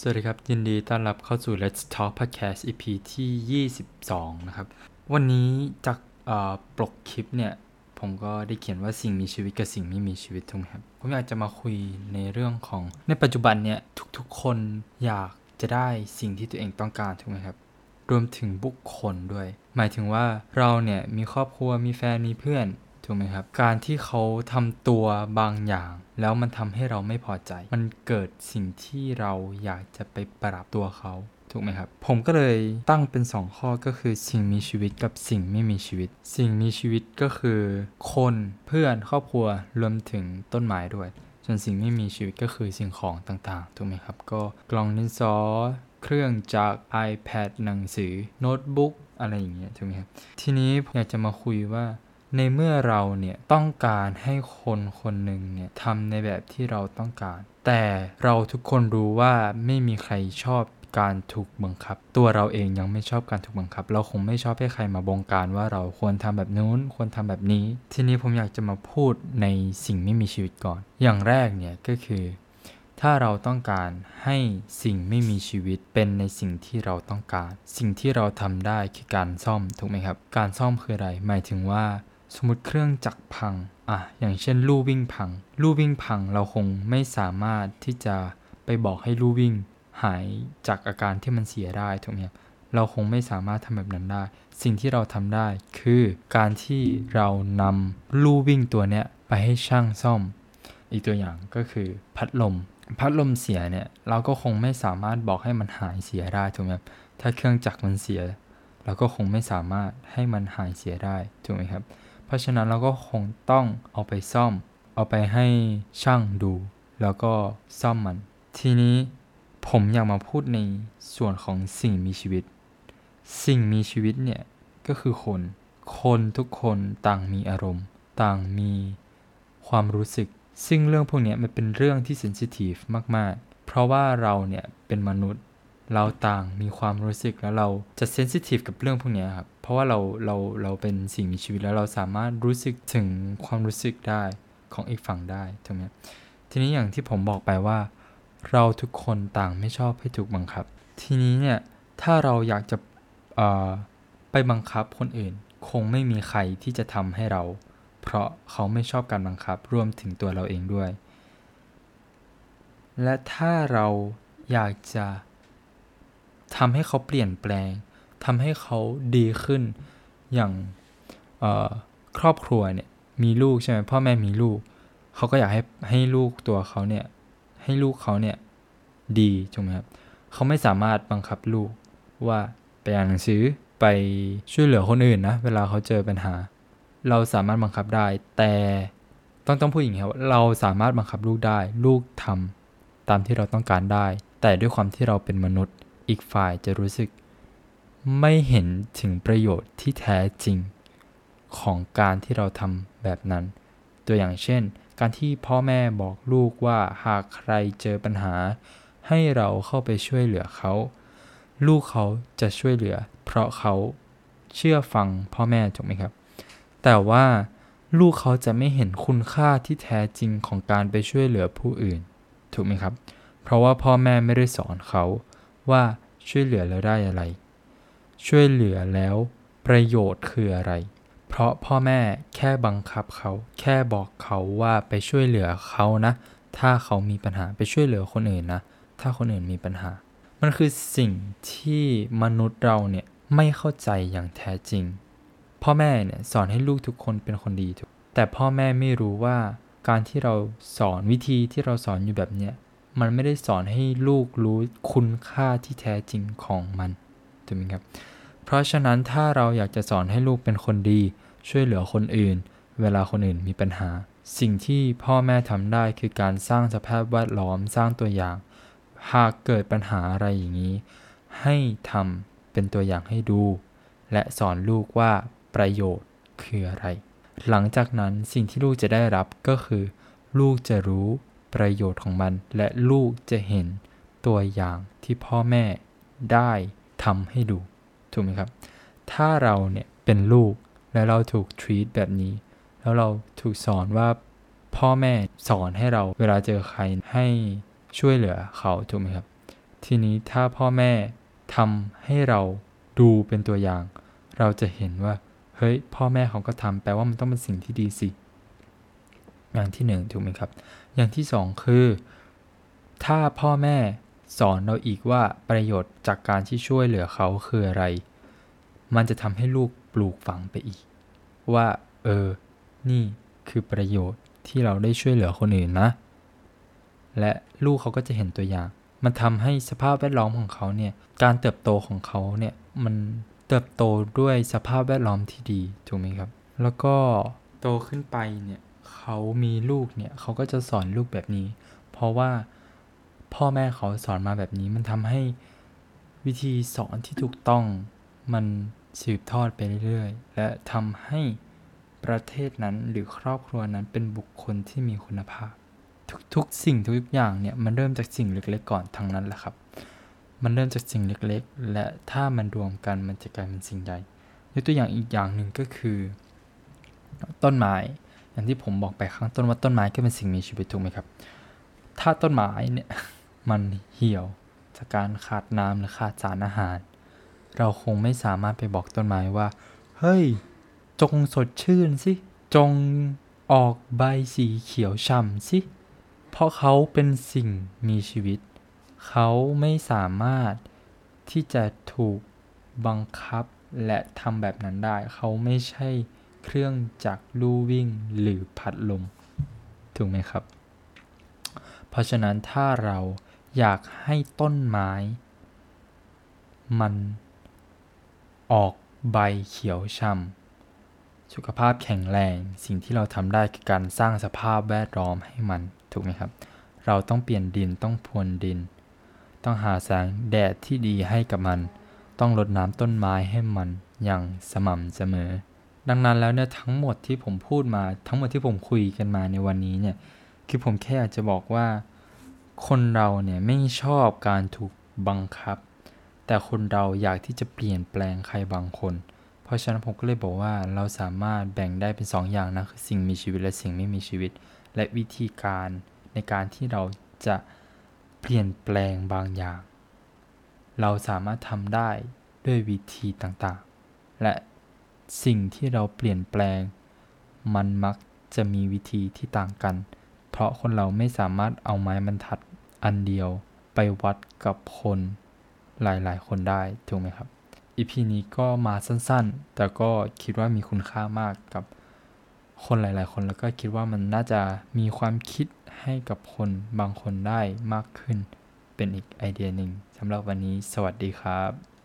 สวัสดีครับ ยินดีต้อนรับเข้าสู่ Let's Talk Podcast EP ที่ 22 นะครับ วันนี้จากปลกคลิปเนี่ย ผมก็ได้เขียนว่าสิ่งมีชีวิตกับสิ่งไม่มีชีวิตถูกไหมครับ ผมอยากจะมาคุยในเรื่องของในปัจจุบันเนี่ย ทุกๆ คนอยากจะได้สิ่งที่ตัวเองต้องการถูกไหมครับรวมถึงบุคคลด้วย หมายถึงว่าเราเนี่ยมีครอบครัวมีแฟนมีเพื่อน ถูกไหมครับ การที่เขาทำตัวบางอย่าง แล้วมันทำให้เราไม่พอใจ มันเกิดสิ่งที่เราอยากจะไปปรับตัวเขาถูกไหมครับ ผมก็เลยตั้งเป็น 2 ข้อก็คือสิ่งมีชีวิตกับสิ่งไม่มีชีวิต สิ่งมีชีวิตก็คือ คนเพื่อนครอบครัวรวมถึงต้นไม้ด้วย ส่วนสิ่งไม่มีชีวิตก็คือสิ่งของต่างๆ ถูกไหมครับ ก็กล่องดินสอเครื่องจาก iPad หนังสือโน้ตบุ๊กอะไรอย่างเงี้ยถูกไหมครับ ทีนี้อยากจะมาคุยว่า ในเมื่อเราเนี่ยต้องการให้คนคนหนึ่งเนี่ยทำในแบบที่เราต้องการ แต่เราทุกคนรู้ว่าไม่มีใครชอบการถูกบังคับ ตัวเราเองยังไม่ชอบการถูกบังคับ เราคงไม่ชอบให้ใครมาบงการว่าเราควรทำแบบนู้น ควรทำแบบนี้ ทีนี้ผมอยากจะมาพูดในสิ่งไม่มีชีวิตก่อน อย่างแรกเนี่ยก็คือ ถ้าเราต้องการให้สิ่งไม่มีชีวิตเป็นในสิ่งที่เราต้องการ สิ่งที่เราทำได้คือการซ่อมถูกไหมครับ การซ่อมคืออะไร หมายถึงว่า สมมติเครื่องจักรพังอะอย่างเช่นลู่วิ่งพัง ลู่วิ่งพังเราคงไม่สามารถที่จะไปบอกให้ลู่วิ่ง หายจากอาการที่มันเสียได้ถูกไหมครับเราคงไม่สามารถทำแบบนั้นได้ สิ่งที่เราทำได้คือการที่เรานำลู่วิ่งตัวเนี้ยไปให้ช่างซ่อม อีกตัวอย่างก็คือพัดลม พัดลมเสียเนี่ยเราก็คงไม่สามารถบอกให้มันหายเสียได้ถูกไหมครับถ้าเครื่องจักรมันเสีย เราก็คงไม่สามารถให้มันหายเสียได้ถูกไหมครับ เพราะฉะนั้นเราก็คงต้องเอาไปซ่อม เอาไปให้ช่างดู แล้วก็ซ่อมมัน ทีนี้ผมอยากมาพูดในส่วนของสิ่งมีชีวิต สิ่งมีชีวิตเนี่ยก็คือคน คนทุกคนต่างมีอารมณ์ ต่างมีความรู้สึก ซึ่งเรื่องพวกนี้มันเป็นเรื่องที่เซนซิทีฟมาก ๆ เพราะว่าเราเนี่ยเป็นมนุษย์ เราต่างมีความรู้สึกแล้วเราจะเซนซิทีฟกับเรื่องพวกนี้ครับ เพราะว่าเราเราเราเป็นสิ่งมีชีวิตแล้วเราสามารถรู้สึกถึงความรู้สึกได้ของอีกฝั่งได้ถูกไหมทีนี้อย่างที่ผมบอกไปว่า เราทุกคนต่างไม่ชอบให้ถูกบังคับ ทีนี้เนี่ยถ้าเราอยากจะไปบังคับคนอื่น คงไม่มีใครที่จะทำให้เรา เพราะเขาไม่ชอบการบังคับรวมถึงตัวเราเองด้วย และถ้าเราอยากจะ ทำให้เขาเปลี่ยนแปลงทำให้เขาดีขึ้นอย่างครอบครัวเนี่ยมีลูกใช่ไหมพ่อแม่มีลูก เขาก็อยากให้ให้ลูกตัวเขาเนี่ยให้ลูกเขาเนี่ยดีถูกไหมครับเขาไม่สามารถบังคับลูกว่าไปอ่านหนังสือไปช่วยเหลือคนอื่นนะเวลาเขาเจอปัญหา เราสามารถบังคับได้ แต่ต้องต้องพูดอย่างนี้ครับเราสามารถบังคับลูกได้ ลูกทำตามที่เราต้องการได้ แต่ด้วยความที่เราเป็นมนุษย์ อีกฝ่ายจะรู้สึก ไม่เห็นถึงประโยชน์ที่แท้จริง ของการที่เราทำแบบนั้น ตัวอย่างเช่น การที่พ่อแม่บอกลูกว่าหากใครเจอปัญหา ให้เราเข้าไปช่วยเหลือเขา ลูกเขาจะช่วยเหลือ เพราะเขาเชื่อฟังพ่อแม่ถูกไหมครับ แต่ว่าลูกเขาจะไม่เห็นคุณค่าที่แท้จริงของการไปช่วยเหลือผู้อื่น ถูกไหมครับ เพราะว่าพ่อแม่ไม่ได้สอนเขา ว่าช่วยเหลือแล้วได้อะไร ช่วยเหลือแล้วประโยชน์คืออะไร เพราะพ่อแม่แค่บังคับเขา แค่บอกเขาว่าไปช่วยเหลือเขานะ ถ้าเขามีปัญหาไปช่วยเหลือคนอื่นนะ ถ้าคนอื่นมีปัญหา มันคือสิ่งที่มนุษย์เราเนี่ยไม่เข้าใจอย่างแท้จริง พ่อแม่เนี่ยสอนให้ลูกทุกคนเป็นคนดีทุกแต่พ่อแม่ไม่รู้ว่าการที่เราสอนวิธีที่เราสอนอยู่แบบเนี้ย มันไม่ได้สอนให้ลูกรู้คุณค่าที่แท้จริงของมันถูกไหมครับ เพราะฉะนั้นถ้าเราอยากจะสอนให้ลูกเป็นคนดี ช่วยเหลือคนอื่น เวลาคนอื่นมีปัญหา สิ่งที่พ่อแม่ทำได้คือการสร้างสภาพแวดล้อมสร้างตัวอย่าง หากเกิดปัญหาอะไรอย่างนี้ ให้ทำเป็นตัวอย่างให้ดู และสอนลูกว่าประโยชน์คืออะไร หลังจากนั้นสิ่งที่ลูกจะได้รับก็คือ ลูกจะรู้ ประโยชน์ของมัน และลูกจะเห็นตัวอย่างที่พ่อแม่ได้ทำให้ดูถูกไหมครับ ถ้าเราเนี่ยเป็นลูกและเราถูก treat แบบนี้ แล้วเราถูกสอนว่าพ่อแม่สอนให้เราเวลาเจอใครให้ช่วยเหลือเขาถูกไหมครับททีนี้ถ้าพ่อแม่ทำให้เราดูเป็นตัวอย่าง เราจะเห็นว่า เฮ้ย พ่อแม่เขาก็ทำแปลว่ามันต้องเป็นสิ่งที่ดีสิ อย่างที่หนึ่งถูกไหมครับ อย่างที่สองคือ ถ้าพ่อแม่สอนเราอีกว่าประโยชน์จากการที่ช่วยเหลือเขาคืออะไร มันจะทำให้ลูกปลูกฝังไปอีก ว่า เออ นี่คือประโยชน์ที่เราได้ช่วยเหลือคนอื่นนะ และลูกเขาก็จะเห็นตัวอย่าง มันทำให้สภาพแวดล้อมของเขาเนี่ย การเติบโตของเขาเนี่ย มันเติบโตด้วยสภาพแวดล้อมที่ดี ถูกไหมครับ แล้วก็โตขึ้นไปเนี่ย เขามีลูกเนี่ยเขาก็จะสอนลูกแบบนี้ เพราะว่าพ่อแม่เขาสอนมาแบบนี้ มันทำให้วิธีสอนที่ถูกต้องมันสืบทอดไปเรื่อยๆ และทำให้ประเทศนั้นหรือครอบครัวนั้นเป็นบุคคลที่มีคุณภาพ ทุกๆสิ่งทุกอย่างเนี่ยมันเริ่มจากสิ่งเล็กๆก่อนทั้งนั้นแหละครับ มันเริ่มจากสิ่งเล็กๆ และถ้ามันรวมกันมันจะกลายเป็นสิ่งใหญ่ยกตัวอย่างอีกอย่างหนึ่งก็คือ ต้นไม้ อย่างที่ผมบอกไปข้างต้นว่าต้นไม้ก็เป็นสิ่งมีชีวิตถูกไหมครับ ถ้าต้นไม้เนี่ยมันเหี่ยวจากการขาดน้ำหรือขาดสารอาหาร เราคงไม่สามารถไปบอกต้นไม้ว่า เฮ้ย จงสดชื่นสิ จงออกใบสีเขียวช่ำสิ เพราะเขาเป็นสิ่งมีชีวิต เขาไม่สามารถที่จะถูกบังคับและทำแบบนั้นได้ เขาไม่ใช่ เครื่องจักรลู่วิ่งหรือพัดลม ถูกไหมครับ เพราะฉะนั้นถ้าเราอยากให้ต้นไม้ มันออกใบเขียวช่ำสุขภาพแข็งแรง สิ่งที่เราทำได้คือการสร้างสภาพแวดล้อมให้มัน ถูกไหมครับ เราต้องเปลี่ยนดินต้องพรวนดิน ต้องหาแสงแดดที่ดีให้กับมัน ต้องรดน้ำต้นไม้ให้มันอย่างสม่ำเสมอ ดังนั้นแล้วเนี่ยทั้งหมดที่ผมพูดมา ทั้งหมดที่ผมคุยกันมาในวันนี้เนี่ยคือผมแค่อยากจะบอกว่า คนเราเนี่ยไม่ชอบการถูกบังคับ แต่คนเราอยากที่จะเปลี่ยนแปลงใครบางคน เพราะฉะนั้นผมก็เลยบอกว่าเราสามารถแบ่งได้เป็น2ออย่างนะคือสิ่งมีชีวิตและสิ่งไม่มีชีวิต และวิธีการในการที่เราจะเปลี่ยนแปลงบางอย่าง เราสามารถทำได้ด้วยวิธีต่างๆ และ สิ่งที่เราเปลี่ยนแปลง มันมักจะมีวิธีที่ต่างกัน เพราะคนเราไม่สามารถเอาไม้บรรทัดอันเดียวไปวัดกับคนหลายๆ คนได้ถูกไหมครับอีพีนี้ก็มาสั้นๆ แต่ก็คิดว่ามีคุณค่ามากกับคนหลายๆ คนแล้วก็คิดว่ามันน่าจะมีความคิดให้กับคนบางคนได้มากขึ้น เป็นอีกไอเดียหนึ่งสำหรับวันนี้สวัสดีครับ